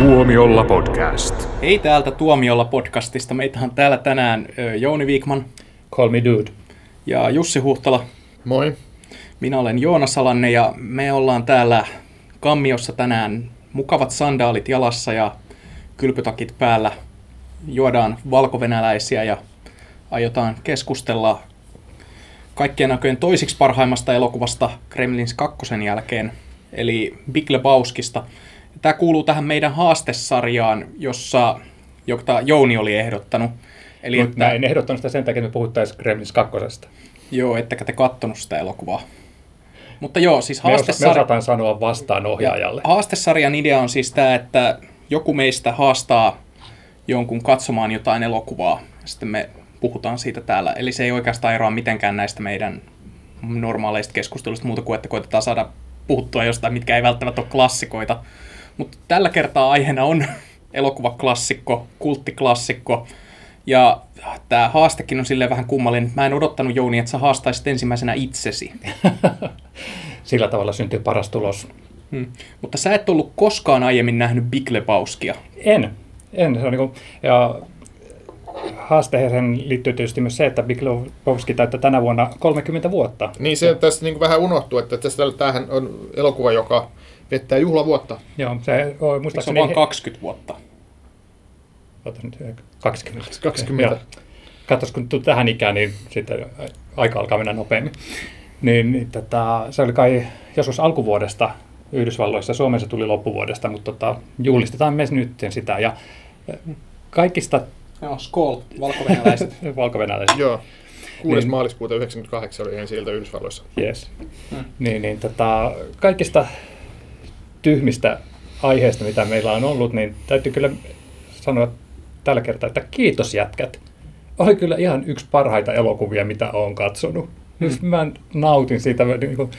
Tuomiolla podcast. Hei täältä Tuomiolla podcastista. Meitähän täällä tänään Jouni Viikman Call me dude. ja Jussi Huhtala. Moi. Minä olen Joonas Alanne ja me ollaan täällä kammiossa tänään mukavat sandaalit jalassa ja kylpytakit päällä. Juodaan valkovenäläisiä ja aiotaan keskustella kaikkien näköjen toisiksi parhaimmasta elokuvasta Kremlins kakkosen jälkeen, eli Big Lebowskista. Tämä kuuluu tähän meidän haastesarjaan, jossa, jota Jouni oli ehdottanut. Eli Mutta mä en ehdottanut sitä sen takia, että me puhuttaisiin Gremlins kakkosesta. Joo, ettekä te kattonut sitä elokuvaa. Mutta joo, siis osa, me haastesarja, osataan sanoa vastaan ohjaajalle. haastesarjan idea on siis tämä, että joku meistä haastaa jonkun katsomaan jotain elokuvaa. Sitten me puhutaan siitä täällä. Eli se ei oikeastaan eroa mitenkään näistä meidän normaaleista keskusteluista muuta kuin, että koitetaan saada puhuttua jostain, mitkä ei välttämättä ole klassikoita. Mutta tällä kertaa aiheena on elokuvaklassikko, kulttiklassikko. Ja tämä haastekin on silleen vähän kummallinen. Mä en odottanut Jouni, että sä haastaisit ensimmäisenä itsesi. Sillä tavalla syntyy paras tulos. Hmm. Mutta sä et ollut koskaan aiemmin nähnyt Big Lebowskia. En. En. Se on niin kuin, ja haasteeseen liittyy tietysti myös se, että Big Lebowski täyttää tänä vuonna 30 vuotta. Niin se tässä niin vähän unohtuu, että tässä, tämähän on elokuva, joka vettää juhlavuotta. Joo, se on Se on muistaakseni... vain 20 vuotta. Ota nyt, 20. 20. Joo. Katsos, kun tuu tähän ikään, niin sitten aika alkaa mennä nopeammin. Niin, niin tota, se oli kai joskus alkuvuodesta Yhdysvalloissa, Suomessa tuli loppuvuodesta, mutta tota, juhlistetaan myös nyt sitä. Ja eh, kaikista Joo, Skol, valkovenäläiset. valkovenäläisistä Joo. 6. Niin. maaliskuuta 1998 oli ensi ilta Yhdysvalloissa. Yes. Hmm. Niin, niin tota, kaikista tyhmistä aiheista, mitä meillä on ollut, niin täytyy kyllä sanoa tällä kertaa, että kiitos jätkät. Oli kyllä ihan yksi parhaita elokuvia, mitä olen katsonut. Hmm. Mä nautin siitä, niin kuin,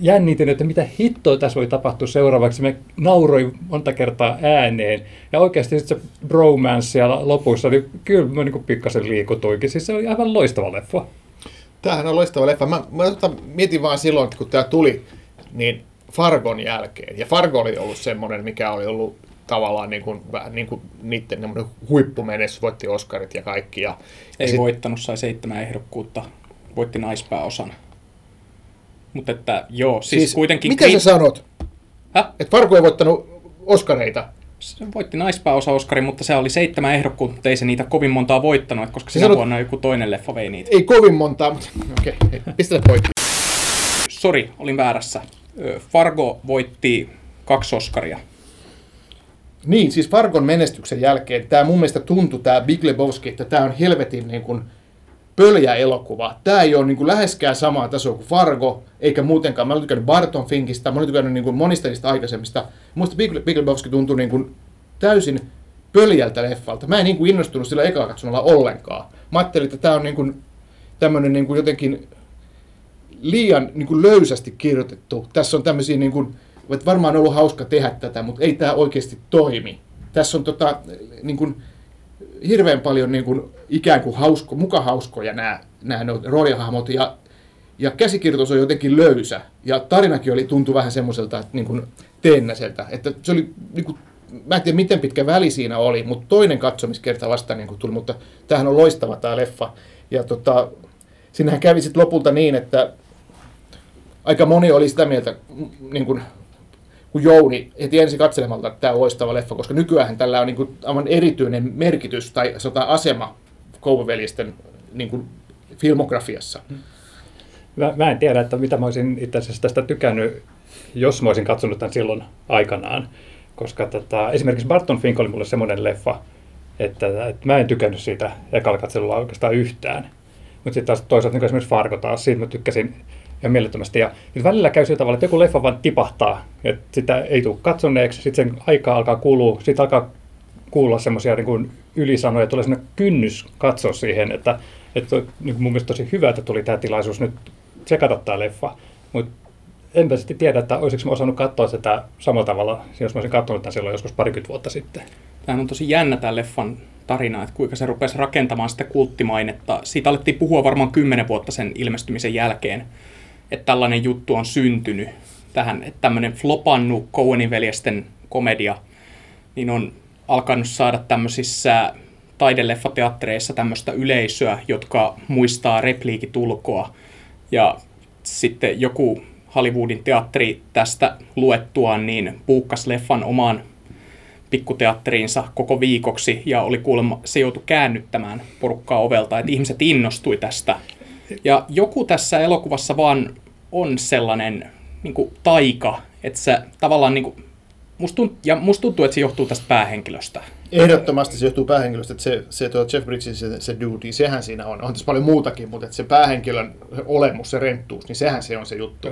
jännitin, että mitä hittoa tässä voi tapahtua seuraavaksi. Me nauroin monta kertaa ääneen. Ja oikeasti sitten se bromance siellä lopussa, niin kyllä mä niin pikkasen liikutuinkin. Siis se oli aivan loistava leffa. Tämähän on loistava leffa. Mä, mä tota, mietin vaan silloin, että kun tämä tuli, niin Fargon jälkeen. Ja Fargo oli ollut semmoinen, mikä oli ollut tavallaan niin kuin, niin kuin niiden huippumenestys, voitti Oscarit ja kaikki. Ja, Ei ja sit- voittanut, sai seitsemän ehdokkuutta. Voitti naispääosan. Mutta että joo, siis, siis kuitenkin... Mitä Green- sä sanot? Häh? Että Fargo ei voittanut Oscareita? Se voitti naispääosa Oscarin, mutta se oli seitsemän ehdokkuutta, mutta ei se niitä kovin montaa voittanut, koska sinä sanot- vuonna joku toinen leffa vei niitä. Ei kovin montaa, mutta okei, okay, pistetään poikki. Sori, olin väärässä. Fargo voitti kaksi Oscaria. Niin, siis Fargon menestyksen jälkeen tämä mun mielestä tuntui, tämä Big Lebowski, että tämä on helvetin niin kuin pöljä elokuva. Tämä ei ole niin kuin läheskään samaa tasoa kuin Fargo, eikä muutenkaan. Mä olen tykännyt Barton Finkistä, mä olen tykännyt niin kuin monista niistä aikaisemmista. Muista Big, Big Lebowski tuntui niin kuin täysin pöljältä leffalta. Mä en niin kuin innostunut sillä ekaa katsomalla ollenkaan. Mä ajattelin, että tämä on niin kuin tämmöinen niin kuin jotenkin liian niin kuin löysästi kirjoitettu. Tässä on tämmöisiä, niin kuin, että varmaan on ollut hauska tehdä tätä, mutta ei tämä oikeasti toimi. Tässä on tota, niin kuin, hirveän paljon niin kuin, ikään kuin hausko, muka hauskoja nämä, nämä roolihahmot ja, ja käsikirjoitus on jotenkin löysä. Ja tarinakin oli, tuntui vähän semmoiselta, että niin kuin teennäiseltä. Että se oli, niin kuin, mä en tiedä miten pitkä väli siinä oli, mutta toinen katsomiskerta vasta niin tuli, mutta tämähän on loistava tämä leffa. Ja tota, siinähän kävi sitten lopulta niin, että aika moni oli sitä mieltä, niin kuin, kuin Jouni heti ensi katselemalta, että tämä on loistava leffa, koska nykyään tällä on niin kuin, aivan erityinen merkitys tai sanotaan asema Kouvoveljesten niin kuin, filmografiassa. Mä, mä en tiedä, että mitä mä olisin itse asiassa tästä tykännyt, jos mä olisin katsonut tämän silloin aikanaan. Koska tota, esimerkiksi Barton Fink oli mulle semmoinen leffa, että, että mä en tykännyt siitä ekalla katselulla oikeastaan yhtään. Mutta sitten taas toisaalta niin esimerkiksi Fargo taas, siitä mä tykkäsin ihan mielettömästi. Ja nyt välillä käy sillä tavalla, että joku leffa vaan tipahtaa, että sitä ei tule katsoneeksi, sitten sen aikaa alkaa kulua, sitten alkaa kuulla semmoisia niin ylisanoja, tulee semmoinen kynnys katsoa siihen, että, että niin mun mielestä tosi hyvä, että tuli tämä tilaisuus nyt tsekata tämä leffa, mutta enpä sitten tiedä, että olisiko mä osannut katsoa sitä samalla tavalla, jos mä olisin katsonut tämän silloin joskus parikymmentä vuotta sitten. Tämä on tosi jännä tämän leffan tarina, että kuinka se rupesi rakentamaan sitä kulttimainetta. Siitä alettiin puhua varmaan kymmenen vuotta sen ilmestymisen jälkeen, että tällainen juttu on syntynyt tähän, että tämmöinen flopannut Coenin veljesten komedia niin on alkanut saada tämmöisissä taideleffateattereissa tämmöistä yleisöä, jotka muistaa repliikitulkoa. Ja sitten joku Hollywoodin teatteri tästä luettuaan niin puukkas leffan omaan pikkuteatteriinsa koko viikoksi ja oli kuulemma, se joutui käännyttämään porukkaa ovelta, että ihmiset innostui tästä. Ja joku tässä elokuvassa vaan on sellainen niin kuin taika, että se tavallaan niin kuin, musta tuntuu, ja musta tuntuu, että se johtuu tästä päähenkilöstä. Ehdottomasti se johtuu päähenkilöstä, että se, se tuo Jeff Bridgesin se, se dude, sehän siinä on. On tässä paljon muutakin, mutta että se päähenkilön olemus, se renttuus, niin sehän se on se juttu.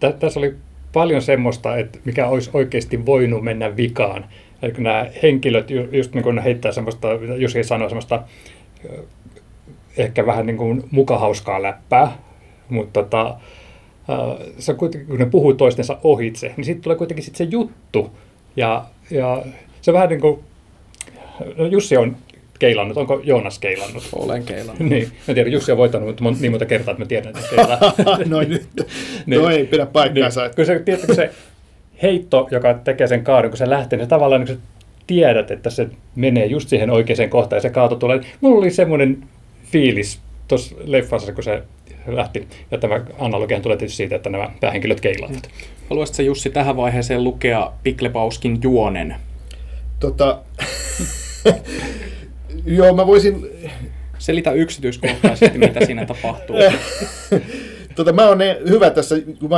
Tä- Tässä oli paljon semmoista, että mikä olisi oikeasti voinut mennä vikaan. Eli kun nämä henkilöt ju- just niin heittää semmoista, mitä Jussi sanoi, semmoista ehkä vähän niin kuin mukahauskaa läppää, mutta tota, se kuitenkin, kun ne puhuu toistensa ohitse, niin sitten tulee kuitenkin sit se juttu. Ja, ja se vähän niin kuin, no Jussi on keilannut, onko Joonas keilannut? Olen keilannut. Niin, mä tiedän, Jussi on voittanut mutta niin monta kertaa, että mä tiedän, että keilaa. Noin nyt. Niin. Toi ei pidä paikkaansa. Niin, kun se, tiedätkö, se heitto, joka tekee sen kaaren, kun se lähtee, niin tavallaan niin sä tiedät, että se menee just siihen oikeaan kohtaan ja se kaato tulee. Mulla oli semmoinen fiilis tuossa leffassa, kun se lähti. Ja tämä analogian tulee tietysti siitä, että nämä päähenkilöt keilaavat. Haluaisitko Jussi tähän vaiheeseen lukea Piklebauskin juonen? Tota, joo, mä voisin... Selitä yksityiskohtaisesti, mitä siinä tapahtuu. Tota, mä oon ne, hyvä tässä, kun mä...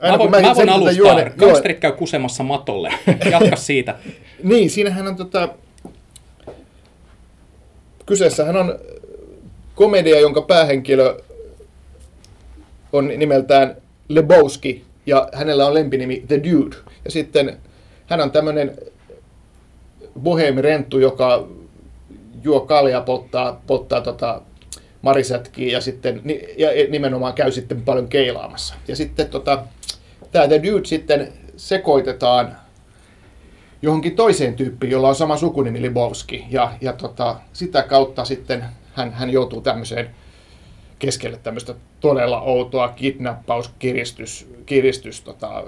Aina Mä kun voin, mä voin alustaa. juone- Gangsterit käy kusemassa matolle. Jatka siitä. Niin, siinähän on tota... Kyseessähän on komedia, jonka päähenkilö on nimeltään Lebowski, ja hänellä on lempinimi The Dude. Ja sitten hän on tämmöinen boheemirenttu, joka juo kaljaa, polttaa, polttaa tota marisätkiä ja sitten ja nimenomaan käy sitten paljon keilaamassa. Ja sitten tota, tämä The Dude sitten sekoitetaan johonkin toiseen tyyppiin, jolla on sama sukunimi Libowski. Ja, ja tota, sitä kautta sitten hän, hän joutuu tämmöiseen keskelle tämmöistä todella outoa kidnappaus, kiristys, kiristys tota,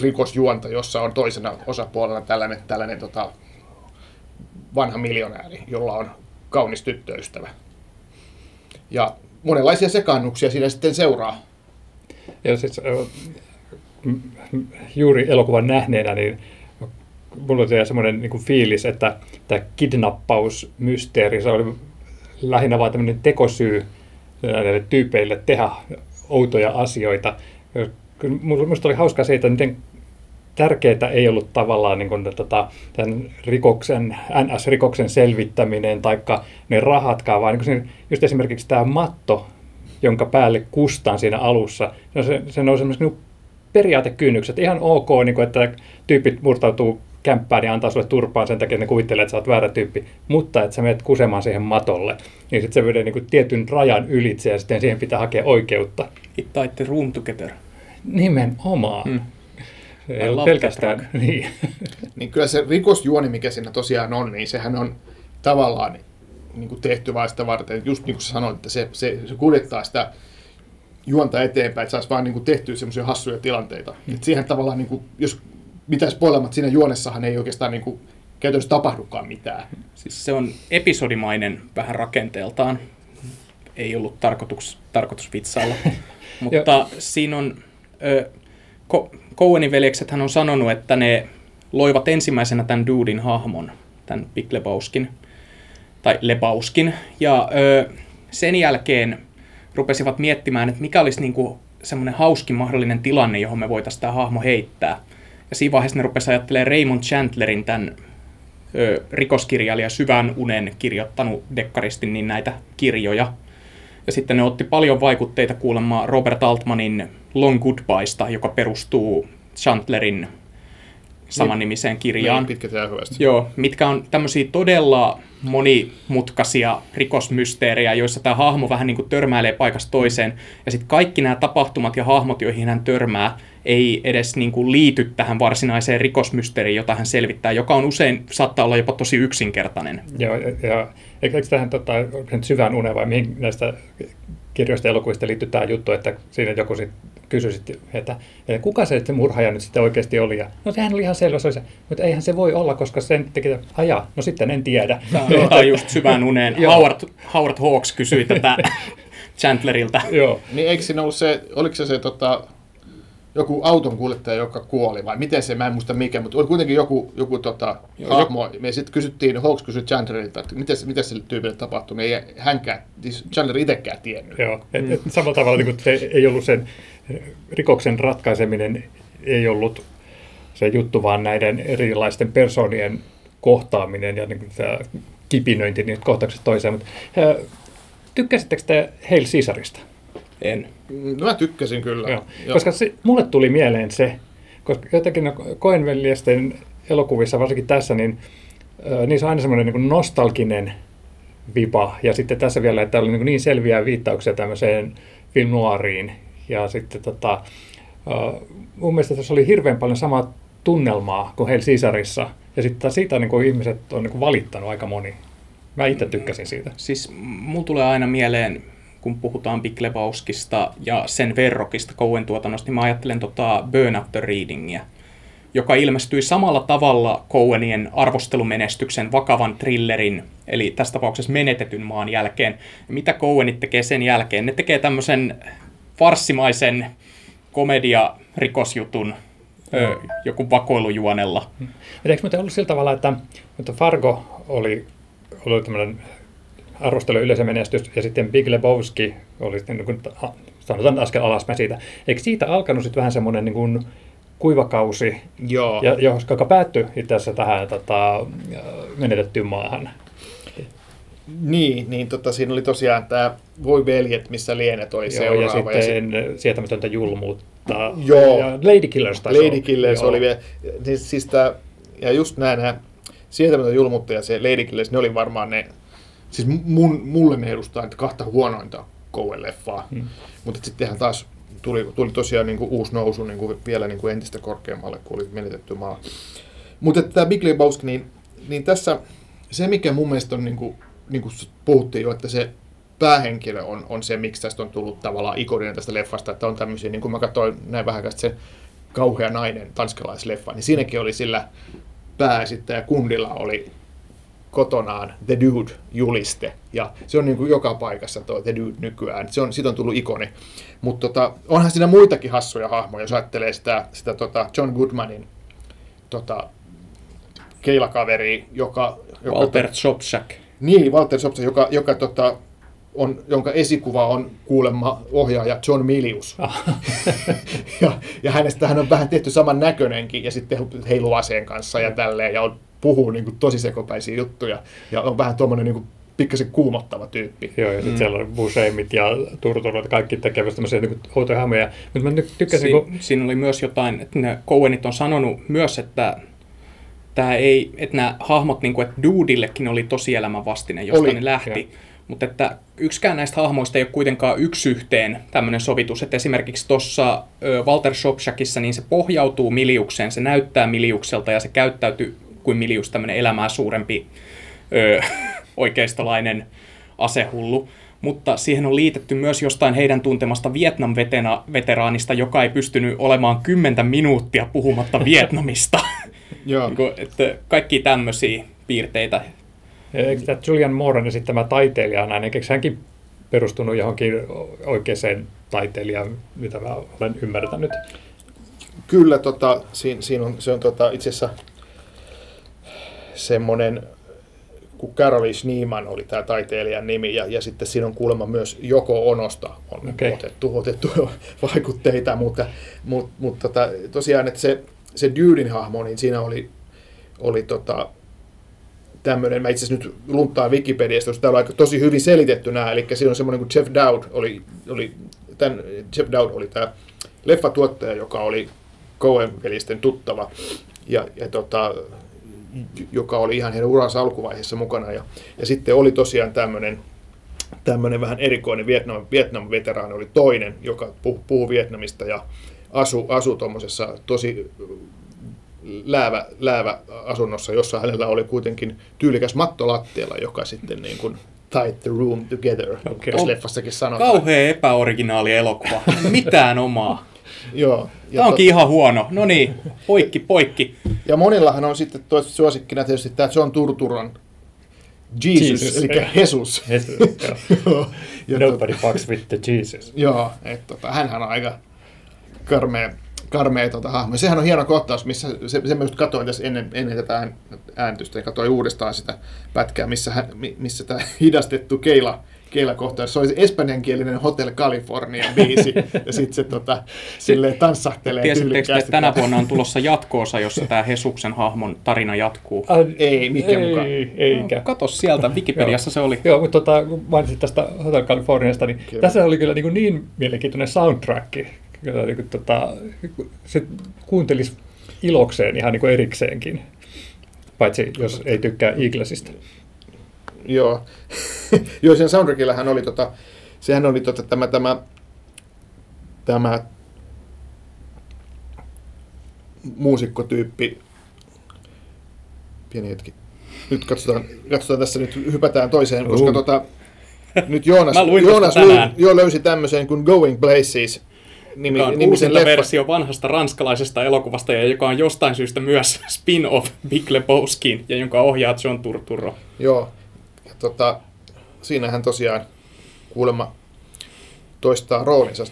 rikosjuonta, jossa on toisena osapuolella tällainen, tällainen tota, vanha miljonääri, jolla on kaunis tyttöystävä. Ja monenlaisia sekaannuksia siinä sitten seuraa. Ja siis juuri elokuvan nähneenä, niin mulla oli semmoinen niin fiilis, että tämä kidnappausmysteeri, se oli lähinnä vain tämmöinen tekosyy näille tyypeille tehdä outoja asioita. Musta oli hauskaa se, että miten tärkeää ei ollut tavallaan niin kuin, tota, tämän rikoksen, NS-rikoksen selvittäminen tai ne rahatkaan, vaan niin kuin, just esimerkiksi tämä matto, jonka päälle kustaan siinä alussa, se, se on semmoiset niin periaatekynnykset. Ihan ok, niin kuin, että tyypit murtautuu kämppään ja antaa sulle turpaan sen takia, että ne kuvittelee, että sä oot väärä tyyppi. Mutta että sä menet kusemaan siihen matolle, niin sitten se menee niin kuin tietyn rajan ylitse ja sitten siihen pitää hakea oikeutta. It tied the room together. Nimenomaan. Mm. I Ei that pelkästään. Niin. Niin kyllä se rikosjuoni, mikä siinä tosiaan on, niin sehän on tavallaan niin kuin tehty vain sitä varten. Just niin kuin sanoit, että se, se, se kuljettaa sitä juonta eteenpäin, että saisi vaan niin kuin tehtyä semmoisia hassuja tilanteita. Mm. Et siihen tavallaan, niin kuin, jos mitä spoilemat siinä juonessahan ei oikeastaan niin kuin, käytännössä tapahdukaan mitään. Siis se on episodimainen vähän rakenteeltaan. Ei ollut tarkoitus, tarkoitus vitsailla. Mutta siinä on... Ö, Ko- Coenin veljekset hän on sanonut, että ne loivat ensimmäisenä tämän Dudin hahmon, tämän Big Lebauskin, tai Lebauskin. Ja ö, sen jälkeen rupesivat miettimään, että mikä olisi niinku semmoinen hauskin mahdollinen tilanne, johon me voitaisiin tämä hahmo heittää. Ja siinä vaiheessa ne rupesivat ajattelemaan Raymond Chandlerin, tämän ö, rikoskirjailija Syvän unen kirjoittanut dekkaristin niin näitä kirjoja. Ja sitten ne otti paljon vaikutteita kuulemma Robert Altmanin Long Goodbyesta, joka perustuu Chandlerin samannimiseen kirjaan. Niin, pitkät ja hyvästi. Joo, mitkä on tämmöisiä todella monimutkaisia rikosmysteerejä, joissa tämä hahmo vähän niin kuin törmäilee paikasta toiseen. Ja sitten kaikki nämä tapahtumat ja hahmot, joihin hän törmää, ei edes niin kuin liity tähän varsinaiseen rikosmysteeriin, jota hän selvittää, joka on usein, saattaa olla jopa tosi yksinkertainen. Joo, ja, ja eikö tähän tota, syvään uneen vai mihin näistä kirjoista ja elokuvista liittyy tämä juttu, että siinä joku sit kysyi sitten, että, että kuka se, se murhaaja nyt sitten oikeasti oli. Ja, no sehän oli ihan selvä, se oli se, mutta eihän se voi olla, koska sen teki, aja, no sitten en tiedä. Tämä on just syvään uneen. Howard, Howard Hawks kysyi tätä Chandlerilta. Joo. Niin eikö siinä ollut se, oliko se se tota, joku auton kuljettaja, joka kuoli, vai miten se, mä en muista mikä, mutta oli kuitenkin joku, joku tota, Joo, hahmo. Me sitten kysyttiin, Hawks kysyi Chandlerilta, että miten, se- miten sille tyypille tapahtui, niin ei hänkään, siis Chandler itsekään tiennyt. Joo, et, et samalla tavalla niin kuin se ei ollut sen rikoksen ratkaiseminen, ei ollut se juttu, vaan näiden erilaisten persoonien kohtaaminen ja niin kuin tämä kipinöinti niitä kohtauksista toiseen. Mutta, ää, tykkäsittekö te Hail Caesarista? En. No, mä tykkäsin kyllä. Joo. Koska se, mulle tuli mieleen se, koska jotenkin Koenveljesten elokuvissa, varsinkin tässä, niin ö, niissä on aina semmoinen niin nostalginen vipa. Ja sitten tässä vielä, että oli niin, niin selviä viittauksia tämmöiseen film noiriin. Ja sitten tota, ö, mun mielestä tässä oli hirveän paljon samaa tunnelmaa kuin Hail Caesarissa. Ja sitten siitä niin kuin ihmiset on niin kuin valittanut aika moni. Mä itse tykkäsin siitä. Siis mulla tulee aina mieleen, kun puhutaan Big Lebowskista ja sen verrokista Coen tuotannosta, niin mä ajattelen tota Burn After Readingia, joka ilmestyi samalla tavalla Coenien arvostelumenestyksen vakavan thrillerin, eli tässä tapauksessa menetetyn maan jälkeen. Mitä Coenit tekee sen jälkeen? Ne tekee tämmöisen farssimaisen komedia-rikosjutun ö, joku vakoilujuonella. Mutta eikö muuten ollut sillä tavalla, että, että Fargo oli, oli tämmöinen arvostelu yleisen menestys, ja sitten Big Lebowski oli sitten, niin kuin, sanotaan askel alaspäin siitä. Eikö siitä alkanut sitten vähän semmoinen niin kuin kuivakausi, Joo. ja, joka päättyi itse asiassa tähän tota, menetettyyn maahan? Niin, niin tota, siinä oli tosiaan tämä Voi veljet, missä lienet oli Joo, seuraava. ja sitten sietämätöntä julmuutta. Joo. Ja Lady Killers taisi Lady. Killers oli vielä, siis, siis tää, ja just nämä, nämä sietämätön julmuutta ja se Lady Killers, ne oli varmaan ne, siis mun, mulle ne edustaa niitä kahta huonointa Coen-leffaa, hmm. mutta sittenhän taas tuli, tuli tosiaan niin kuin uusi nousu niin kuin vielä niin kuin entistä korkeammalle, kun oli menetetty maa. Mutta tämä Big Lebowski, niin, niin tässä se, mikä mun mielestä on, niin kuin, niin kuin puhuttiin jo, että se päähenkilö on, on se, miksi tästä on tullut tavallaan ikoninen tästä leffasta, että on tämmöisiä, niin kuin mä katsoin näin vähän se kauhea nainen tanskalaisleffa, niin siinäkin oli sillä pääesittäjä Kundilla oli kotonaan The Dude-juliste, ja se on niin kuin joka paikassa tuo The Dude nykyään, se on, siitä on tullut ikoni. Mutta tota, onhan siinä muitakin hassuja hahmoja, jos ajattelee sitä, sitä tota John Goodmanin tota, keilakaveri, joka... joka Walter Sobchak. niin, Walter Sobsa, joka, joka tota, on, jonka esikuva on kuulemma ohjaaja John Milius. ja, ja hänestä hän on vähän tehty saman näköinenkin ja sitten heiluu aseen kanssa ja tälleen ja on, puhuu niin kuin, tosi sekopäisiä juttuja ja on vähän tuommoinen niin pikkasen kuumottava tyyppi. Joo, ja sitten mm. siellä on Busheimit ja Turturot, kaikki tekevät tämmöisiä niin outoja. Mutta mä nyt tykkäsin, Si- kun... siinä oli myös jotain, että ne Coenit on sanonut myös, että tämä ei, että nämä hahmot, niin kuin, että Dudillekin oli tosielämän vastine, josta Oli, ne lähti. joo. Mutta että yksikään näistä hahmoista ei ole kuitenkaan yksi yhteen tämmöinen sovitus. Että esimerkiksi tuossa Walter Sobchakissa niin se pohjautuu Miliukseen, se näyttää Miliukselta ja se käyttäytyy kuin Milius, tämmöinen elämää suurempi ö, oikeistolainen asehullu. Mutta siihen on liitetty myös jostain heidän tuntemasta Vietnam-veteraanista, joka ei pystynyt olemaan kymmentä minuuttia puhumatta Vietnamista. Joo. Niin että kaikki tämmöisiä piirteitä. Eikö tämä Julian Mooren esittämä taiteilija näin, eikö hänkin perustunut johonkin oikeaan taiteilijaan, mitä mä olen ymmärtänyt? Kyllä, tota, siinä, siinä on, se on tota, itse asiassa semmoinen, kun Caroline Schneeman oli tämä taiteilijan nimi, ja, ja sitten siinä on kuulemma myös Joko Onosta on okay. otettu, otettu vaikutteita, mutta, mutta, mutta tota, tosiaan, että se, se Dudin hahmo, niin siinä oli, oli tota, tämmöinen, mä itse asiassa nyt lunttaan Wikipediasta, koska täällä on aika tosi hyvin selitetty nämä, eli siinä on semmoinen kuin Jeff Dowd oli, oli tämän, Jeff Dowd oli tämä leffatuottaja, joka oli Coen-velisten tuttava, ja, ja tota, joka oli ihan heidän uransa alkuvaiheessa mukana, ja, ja sitten oli tosiaan tämmöinen tämmöinen vähän erikoinen Vietnam, Vietnam-veteraani oli toinen, joka puhui Vietnamista ja asui asu tuommoisessa tosi läävä, läävä asunnossa, jossa hänellä oli kuitenkin tyylikäs matto lattialla, joka sitten niin kuin tied the room together, okay. jos leffassakin sanotaan. Kauhea epäoriginaali elokuva. Mitään omaa. Joo. Ja, Tämä onkin ihan huono. No niin, poikki, poikki. ja monillahan on sitten toista suosikkina tietysti tämä John Turturron Jesus, Jesus, eli. Jesus. Jesus, joo. Ja Nobody fucks with the Jesus. Joo, että tota, hänhän on aika karmea, karmea tota, hahmo. Sehän on hieno kohtaus, missä se, se mä just katsoin tässä ennen, ennen tätä ään- äänitystä ja katsoin uudestaan sitä pätkää, missä, hän, mi- missä tämä hidastettu keila, keila kohtaus. Se oli se espanjankielinen Hotel California biisi ja sitten se tota, silleen tanssahtelee Tiesittekö, te, että tänä vuonna on tulossa jatkoosa, jossa tämä Hesuksen hahmon tarina jatkuu? Ah, Ei, mikä mukaan. ei, eikä. Kato sieltä, Wikipediassa se oli. Joo, mutta tota, kun mainitsit tästä Hotel Californiasta, niin Kyllä. tässä oli kyllä niin, niin mielenkiintoinen soundtrack. Kyllä, niin kuin, tota, se kuuntelisi ilokseen ihan niin kuin erikseenkin. Paitsi jos ei tykkää Eaglesista. Joo. Joo, sen soundtrackillähän oli tota, sehän oli tota, tämä, tämä, tämä muusikkotyyppi. Pieni hetki. Nyt katsotaan, katsotaan tässä, nyt hypätään toiseen, koska Uh. tota, nyt Joonas, Joonas löy, jo löysi tämmöisen kuin Going Places nimi, Joka on nimisen uusinta leffan. versio vanhasta ranskalaisesta elokuvasta ja joka on jostain syystä myös spin-off Big Lebowskiin ja jonka ohjaa John Turturro. Joo. Tota, siinähän tosiaan kuulemma toistaa roolinsa,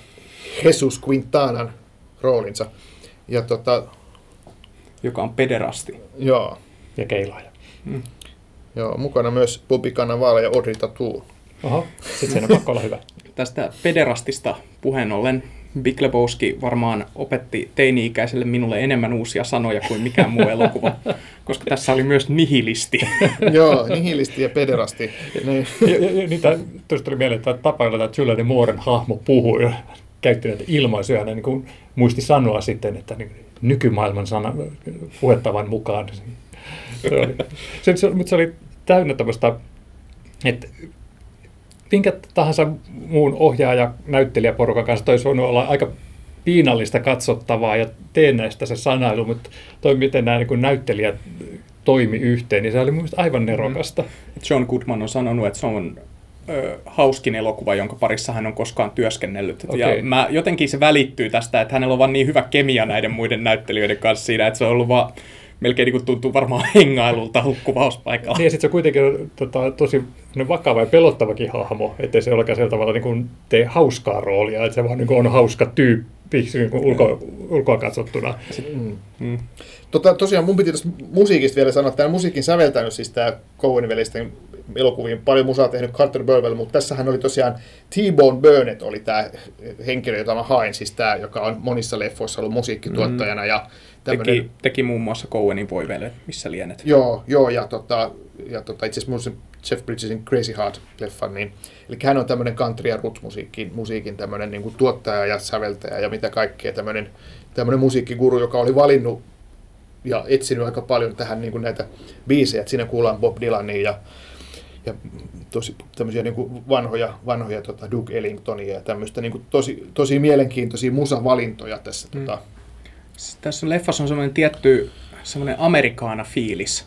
Jesus Quintanan roolinsa. Ja tota, joka on pederasti. joo, Ja keilaaja. joo, mukana myös Bobby Cannavale ja Audrey Tautou. Oho, sitten sen on pakko olla hyvä. Tästä pederastista puheen ollen Big Lebowski varmaan opetti teini-ikäiselle minulle enemmän uusia sanoja kuin mikään muu elokuva, koska tässä oli myös nihilisti. joo, nihilisti ja pederasti. Niin, niitä, tuosta tuli mieleen, että tapa, jolla tämä Julian Mooren hahmo puhui, ja käytti näitä ilmaisuja, hän niin kuin muisti sanoa sitten, että niin nykymaailman sana, puhettavan mukaan. Se oli, se, se, mutta se oli täynnä tämmöistä, että minkä tahansa muun ohjaaja näyttelijäporukan kanssa toi voinut olla aika piinallista katsottavaa ja teennäistä se sanailu, mutta toi miten nämä niin näyttelijät toimi yhteen, niin se oli mun mielestä aivan nerokasta. John Goodman on sanonut, että se on ö, hauskin elokuva, jonka parissa hän on koskaan työskennellyt. Okei. Ja mä, jotenkin se välittyy tästä, että hänellä on vaan niin hyvä kemia näiden muiden näyttelijöiden kanssa siinä, että se on ollut vaan melkein niin kuin tuntuu varmaan hengailulta hukkuvauspaikalta. Niin ja sitten se kuitenkin on tota, tosi vakava ja pelottavakin hahmo, ettei se olekaan sillä tavalla niin kuin tee hauskaa roolia, että se vaan niin kuin on hauska tyyppi niin kuin ulko, ulkoa katsottuna. Mm. Tota, tosiaan mun piti tästä musiikista vielä sanoa, että tämä musiikin säveltänyt siis tämä Cowenin välisten elokuviin paljon musaa tehnyt Carter Burwell, mutta tässähän oli tosiaan T-Bone Burnett oli tämä henkilö, jota mä hain, siis tämä, joka on monissa leffoissa ollut musiikkituottajana ja tämmöinen... Teki, teki muun muassa Cowenin voivelle, missä lienet. Joo, joo, ja, tota, ja tota, itse asiassa Jeff Bridgesin Crazy Heart-leffan, niin, eli hän on tämmöinen country- ja roots-musiikin musiikin tämmöinen niin kuin tuottaja ja säveltäjä ja mitä kaikkea, tämmöinen, tämmöinen musiikkiguru, joka oli valinnut ja etsinyt aika paljon tähän niin kuin näitä biisejä, että siinä kuullaan Bob Dylania ja, ja tosi tämmöisiä niin kuin vanhoja, vanhoja tota Duke Ellingtonia ja tämmöistä niin kuin tosi, tosi mielenkiintoisia musavalintoja tässä. Mm. Tota, Tässä leffassa on semmoinen tietty semmoinen amerikaana fiilis.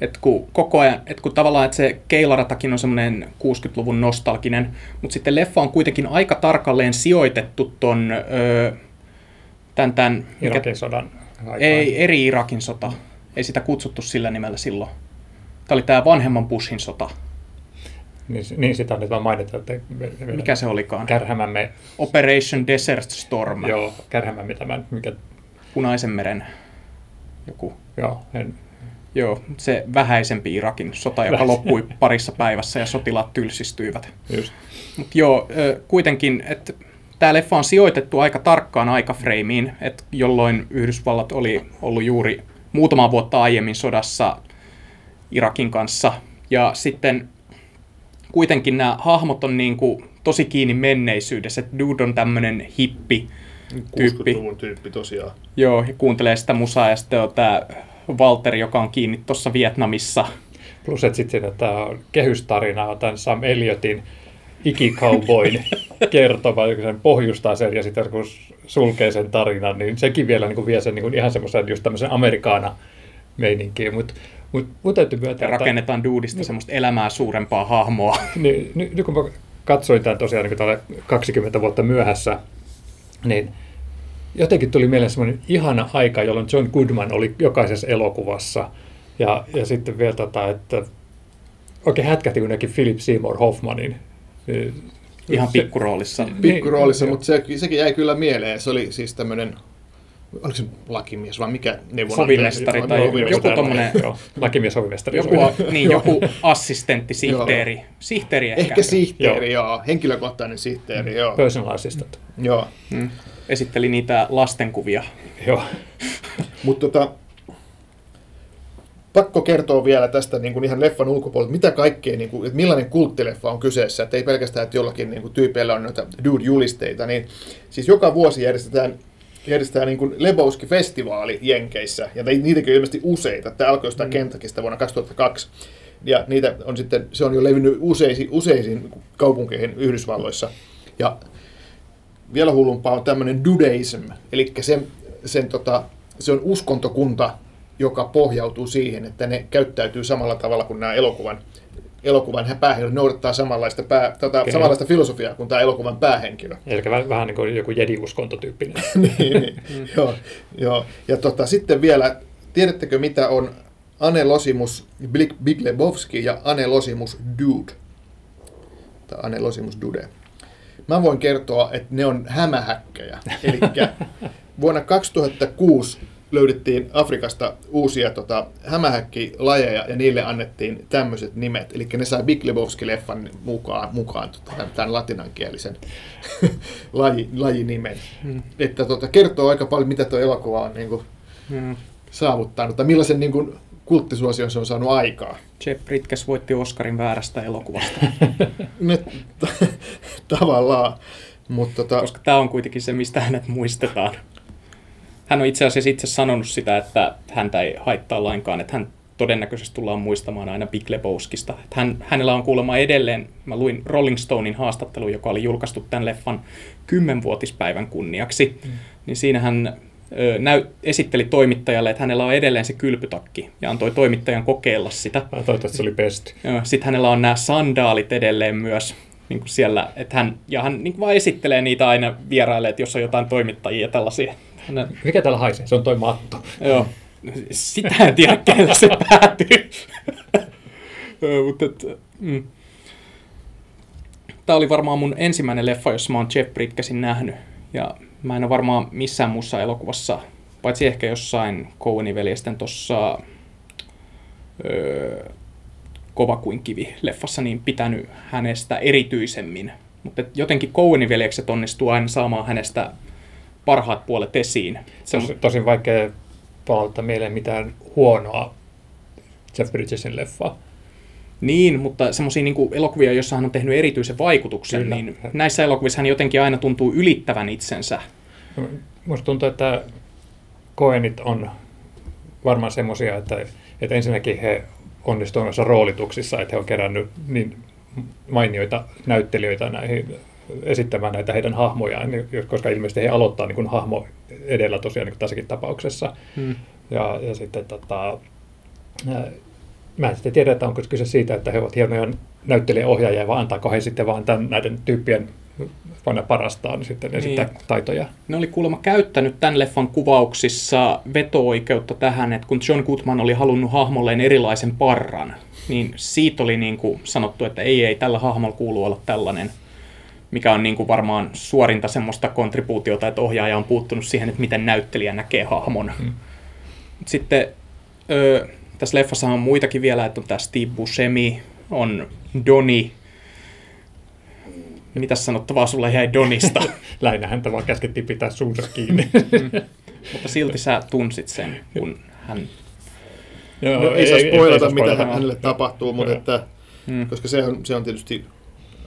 Et kun koko ajan, et kun tavallaan että se keilaratakin on semmoinen 60-luvun nostalginen, mutta sitten leffa on kuitenkin aika tarkalleen sijoitettu ton, öö, tämän, tämän mikä, Irakin sodan aikaan. ei, eri Irakin sota. Ei sitä kutsuttu sillä nimellä silloin. Tämä oli tämä vanhemman Bushin sota. Niin, niin sitä nyt vaan mainitaan, että Mikä se olikaan? kärhämämme, Operation Desert Storm. joo, kärhämämme tämän, mikä, Punaisen meren joku. joo, en, Joo, se vähäisempi Irakin sota, joka loppui parissa päivässä ja sotilaat tylsistyivät. Mutta joo, kuitenkin, että tämä leffa on sijoitettu aika tarkkaan aikafreimiin, että jolloin Yhdysvallat oli ollut juuri muutama vuotta aiemmin sodassa Irakin kanssa. Ja sitten kuitenkin nämä hahmot on niin kuin tosi kiinni menneisyydessä, että dude on tämmöinen hippi, Tyyppi. 60-luvun tyyppi tosiaan. joo, ja kuuntelee sitä musaa, ja sitten on tämä Walter, joka on kiinni tuossa Vietnamissa. plus että sitten siinä tämä kehystarina on tämän Sam Elliotin ikikauboin kertova, joka sen pohjustaa sen ja sitten kun sulkee sen tarinan, niin sekin vielä niin kuin vie sen niin kuin ihan semmoisen just tämmöisen amerikaana meininkiin, mutta mut, mut täytyy myöntää, Ja että- rakennetaan duudista semmoista elämää suurempaa hahmoa. niin, nyt, nyt kun mä katsoin tämän tosiaan niin tälle 20 vuotta myöhässä, niin jotenkin tuli mieleen semmoinen ihana aika, jolloin John Goodman oli jokaisessa elokuvassa. Ja, ja sitten vielä tota, että oikein hätkähti, kun näki Philip Seymour Hoffmanin. Ihan Se- pikkuroolissa. Pikkuroolissa, Niin, mutta se, sekin jäi kyllä mieleen. Se oli siis tämmöinen, oliko se lakimies vai mikä neuvonantaja? Sovimestari tai joku Joo, lakimies sovimestari. Joku, niin, joku assistentti, sihteeri. Sihteeri ehkä. Ehkä sihteeri, joo. joo. Henkilökohtainen sihteeri, joo. Personal assistant. joo. Mm. Esitteli niitä lastenkuvia. Joo. Mutta tota, pakko kertoa vielä tästä niin kuin ihan leffan ulkopuolelta, mitä kaikkea, niin kuin, että millainen kulttileffa on kyseessä. Että ei pelkästään, että jollakin niin kuin, tyypeillä on noita dude-julisteita. Niin, siis joka vuosi järjestetään järjestetään niin kuin Lebowski-festivaali Jenkeissä, ja niitäkin on ilmeisesti useita. Tämä alkoi jostain mm. Kentakista vuonna 2002. Ja niitä on sitten, se on jo levinnyt useisiin, useisiin kaupunkeihin Yhdysvalloissa. Ja vielä hullumpaa on tämmöinen dudeism, eli sen, sen tota, se on uskontokunta, joka pohjautuu siihen, että ne käyttäytyy samalla tavalla kuin nämä elokuvan, elokuvan päähenkilö noudattaa samanlaista, pää, tota, Okei. samanlaista filosofiaa kuin tämä elokuvan päähenkilö. Eli vähän, vähän niin kuin joku jedi-uskontotyyppinen. niin, niin. joo, joo. Ja tota, sitten vielä, tiedättekö mitä on Ane Losimus Big, Big Lebowski ja Ane Losimus Dude? Tai Ane Losimus Dude. Mä voin kertoa, että ne on hämähäkkejä. Eli vuonna 2006 löydettiin Afrikasta uusia tota, hämähäkkilajeja ja niille annettiin tämmöiset nimet. Eli ne sai Big Lebowski-leffan mukaan, mukaan tota, tämän, latinankielisen laji, lajinimen. Hmm. Että tota, kertoo aika paljon, mitä tuo elokuva on niin kuin, Mm. saavuttanut, tai millaisen niin kuin, kulttisuosion se on saanut aikaa. Jeff Bridges voitti Oscarin väärästä elokuvasta. Ne, t- tavallaan. Mutta tota, koska tämä on kuitenkin se, mistä hänet muistetaan. Hän on itse asiassa itse sanonut sitä, että häntä ei haittaa lainkaan, että hän todennäköisesti tullaan muistamaan aina Big Lebowskista. Että hän, hänellä on kuulemma edelleen, mä luin Rolling Stonein haastattelu, joka oli julkaistu tämän leffan kymmenvuotispäivän kunniaksi, mm. niin siinä hän ö, näy, esitteli toimittajalle, että hänellä on edelleen se kylpytakki ja antoi toimittajan kokeilla sitä. Mä toivottavasti se oli pesty. Sitten hänellä on nämä sandaalit edelleen myös niin kuin siellä, että hän, ja hän niin kuin vaan esittelee niitä aina vieraille, että jos on jotain toimittajia ja tällaisia. Hän, Mikä täällä haisee? Se on toi matto. joo, sitä en tiedä, kenelle se päätyy. Mutta mm. Tämä oli varmaan mun ensimmäinen leffa, jossa mä oon Jeff Bridgesin nähnyt. Ja mä en ole varmaan missään muussa elokuvassa, paitsi ehkä jossain Coenin veljesten tuossa öö, Kova kuin kivi leffassa, niin pitänyt hänestä erityisemmin. Mutta jotenkin Coenin veljekset onnistuu aina saamaan hänestä parhaat puolet esiin. Se on, Tos, tosin vaikea palauttaa mieleen mitään huonoa Jeff Bridgesin leffaa. Niin, mutta semmoisia niin elokuvia, joissa hän on tehnyt erityisen vaikutuksen, Kyllä. niin näissä elokuvissa hän jotenkin aina tuntuu ylittävän itsensä. Musta tuntuu, että koenit on varmaan semmoisia, että, että ensinnäkin he onnistuvat noissa roolituksissa, että he on kerännyt niin mainioita näyttelijöitä näihin esittämään näitä heidän hahmojaan, niin- koska ilmeisesti he aloittaa niin kuin hahmo edellä tosiaan niin kuin tässäkin tapauksessa. Hmm. Ja, ja sitten tota, ää, mä en sitten tiedä, että onko kyse siitä, että he ovat hienoja näyttelijäohjaajia, vai antaako he sitten vaan tämän, näiden tyyppien panna parastaan sitten esittää Niin. taitoja. Ne oli kuulemma käyttänyt tämän leffan kuvauksissa veto-oikeutta tähän, että kun John Goodman oli halunnut hahmolleen erilaisen parran, niin siitä oli niin kuin sanottu, että ei, ei, tällä hahmolla kuuluu olla tällainen, mikä on niin kuin varmaan suorinta semmoista kontribuutiota, että ohjaaja on puuttunut siihen, että miten näyttelijä näkee hahmon. Mm. Sitten ö, tässä leffassa on muitakin vielä, että on tämä Steve Buscemi, on Doni. Mitäs sanottavaa sulla jäi Donista? Lähinnä häntä vaan käskettiin pitää suunsa kiinni. Mutta silti sä tunsit sen, kun hän... Joo, no, ei, saa spoilata, mitä hänelle tapahtuu, mutta että, Mm. koska se on, se on tietysti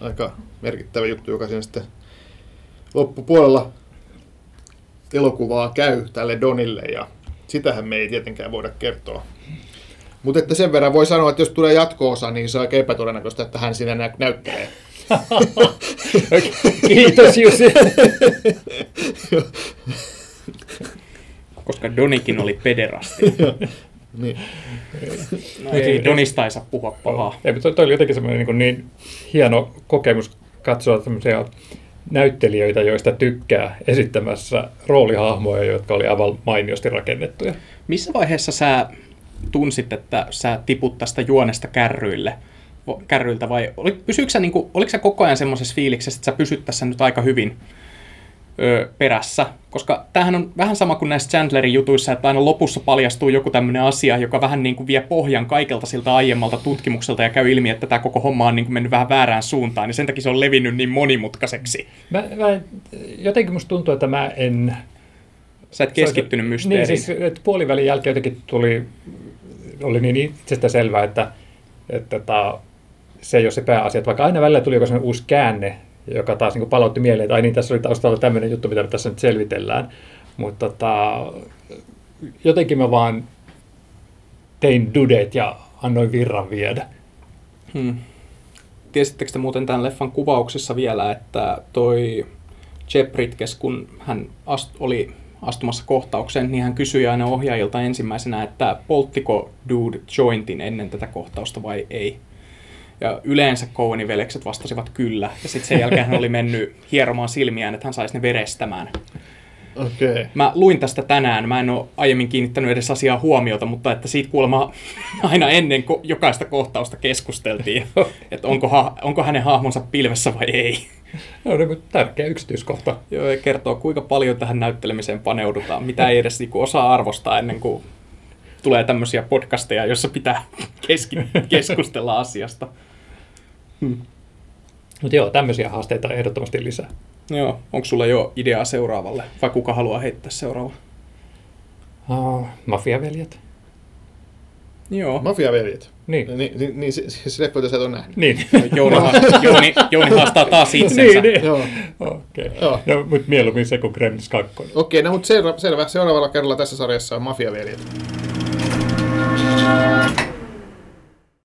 aika merkittävä juttu, joka siinä sitten loppupuolella elokuvaa käy tälle Donille, ja sitähän me ei tietenkään voida kertoa. Mutta että sen verran voi sanoa, että jos tulee jatko-osa, niin se on aika epätodennäköistä, että hän siinä nä- näyttelee. Kiitos Jussi. Koska Donikin oli pederasti. Niin. No ei, Donista ei saa puhua pahaa. Ei, mutta toi, toi oli jotenkin semmoinen niin, niin hieno kokemus katsoa tämmöisiä näyttelijöitä, joista tykkää esittämässä roolihahmoja, jotka oli aivan mainiosti rakennettuja. Missä vaiheessa sä tunsit, että sä tiput tästä juonesta kärryille? kärryiltä vai oli, pysyykö sä, niin kuin, oliko sä koko ajan semmoisessa fiiliksessä, että sä pysyt tässä nyt aika hyvin ö, perässä? Koska tämähän on vähän sama kuin näissä Chandlerin jutuissa, että aina lopussa paljastuu joku tämmöinen asia, joka vähän niin kuin vie pohjan kaikelta siltä aiemmalta tutkimukselta ja käy ilmi, että tämä koko homma on niin kuin mennyt vähän väärään suuntaan, niin sen takia se on levinnyt niin monimutkaiseksi. Mä, mä, jotenkin musta tuntuu, että mä en... Sä et keskittynyt mysteeriin. Niin, siis että puolivälin jälkeen jotenkin tuli, oli niin itsestä selvää, että, että, että se ei ole se pääasia. Että vaikka aina välillä tuli joku uusi käänne, joka taas niin palautti mieleen, että ai niin, tässä oli taustalla tämmöinen juttu, mitä tässä nyt selvitellään. Mutta tota, jotenkin mä vaan tein dudet ja annoin virran viedä. Hmm. Tiesittekö te muuten tämän leffan kuvauksissa vielä, että toi Jeb Ritkes, kun hän ast- oli astumassa kohtaukseen, niin hän kysyi aina ohjaajilta ensimmäisenä, että polttiko dude jointin ennen tätä kohtausta vai ei. Ja yleensä Cowenin velekset vastasivat kyllä. Ja sitten sen jälkeen hän oli mennyt hieromaan silmiään, että hän saisi ne verestämään. Okay. Mä luin tästä tänään, mä en ole aiemmin kiinnittänyt edes asiaa huomiota, mutta että siitä kuulemma aina ennen ko- jokaista kohtausta keskusteltiin, että onko, ha- onko hänen hahmonsa pilvessä vai ei. No, niin, tärkeä yksityiskohta. Joo, ja kertoo kuinka paljon tähän näyttelemiseen paneudutaan, mitä ei edes niinku osaa arvostaa ennen kuin tulee tämmöisiä podcasteja, joissa pitää keski- keskustella asiasta. Hmm. Mutta joo, tämmöisiä haasteita ehdottomasti lisää. Joo, onko sulla jo ideaa seuraavalle, vai kuka haluaa heittää seuraava? Uh, mafiaveljet. Joo. Mafiaveljet. Niin. Niin, niin, niin se, se leffa, jota sä et ole nähnyt. Niin. Jouni, Jouni, Jouni haastaa taas itsensä. niin, niin. Joo. Okei. Okay. Joo. No, mutta mieluummin se kuin Gremlins 2. Okei, no mutta selvä, selvä. Seuraavalla kerralla tässä sarjassa on Mafiaveljet. Música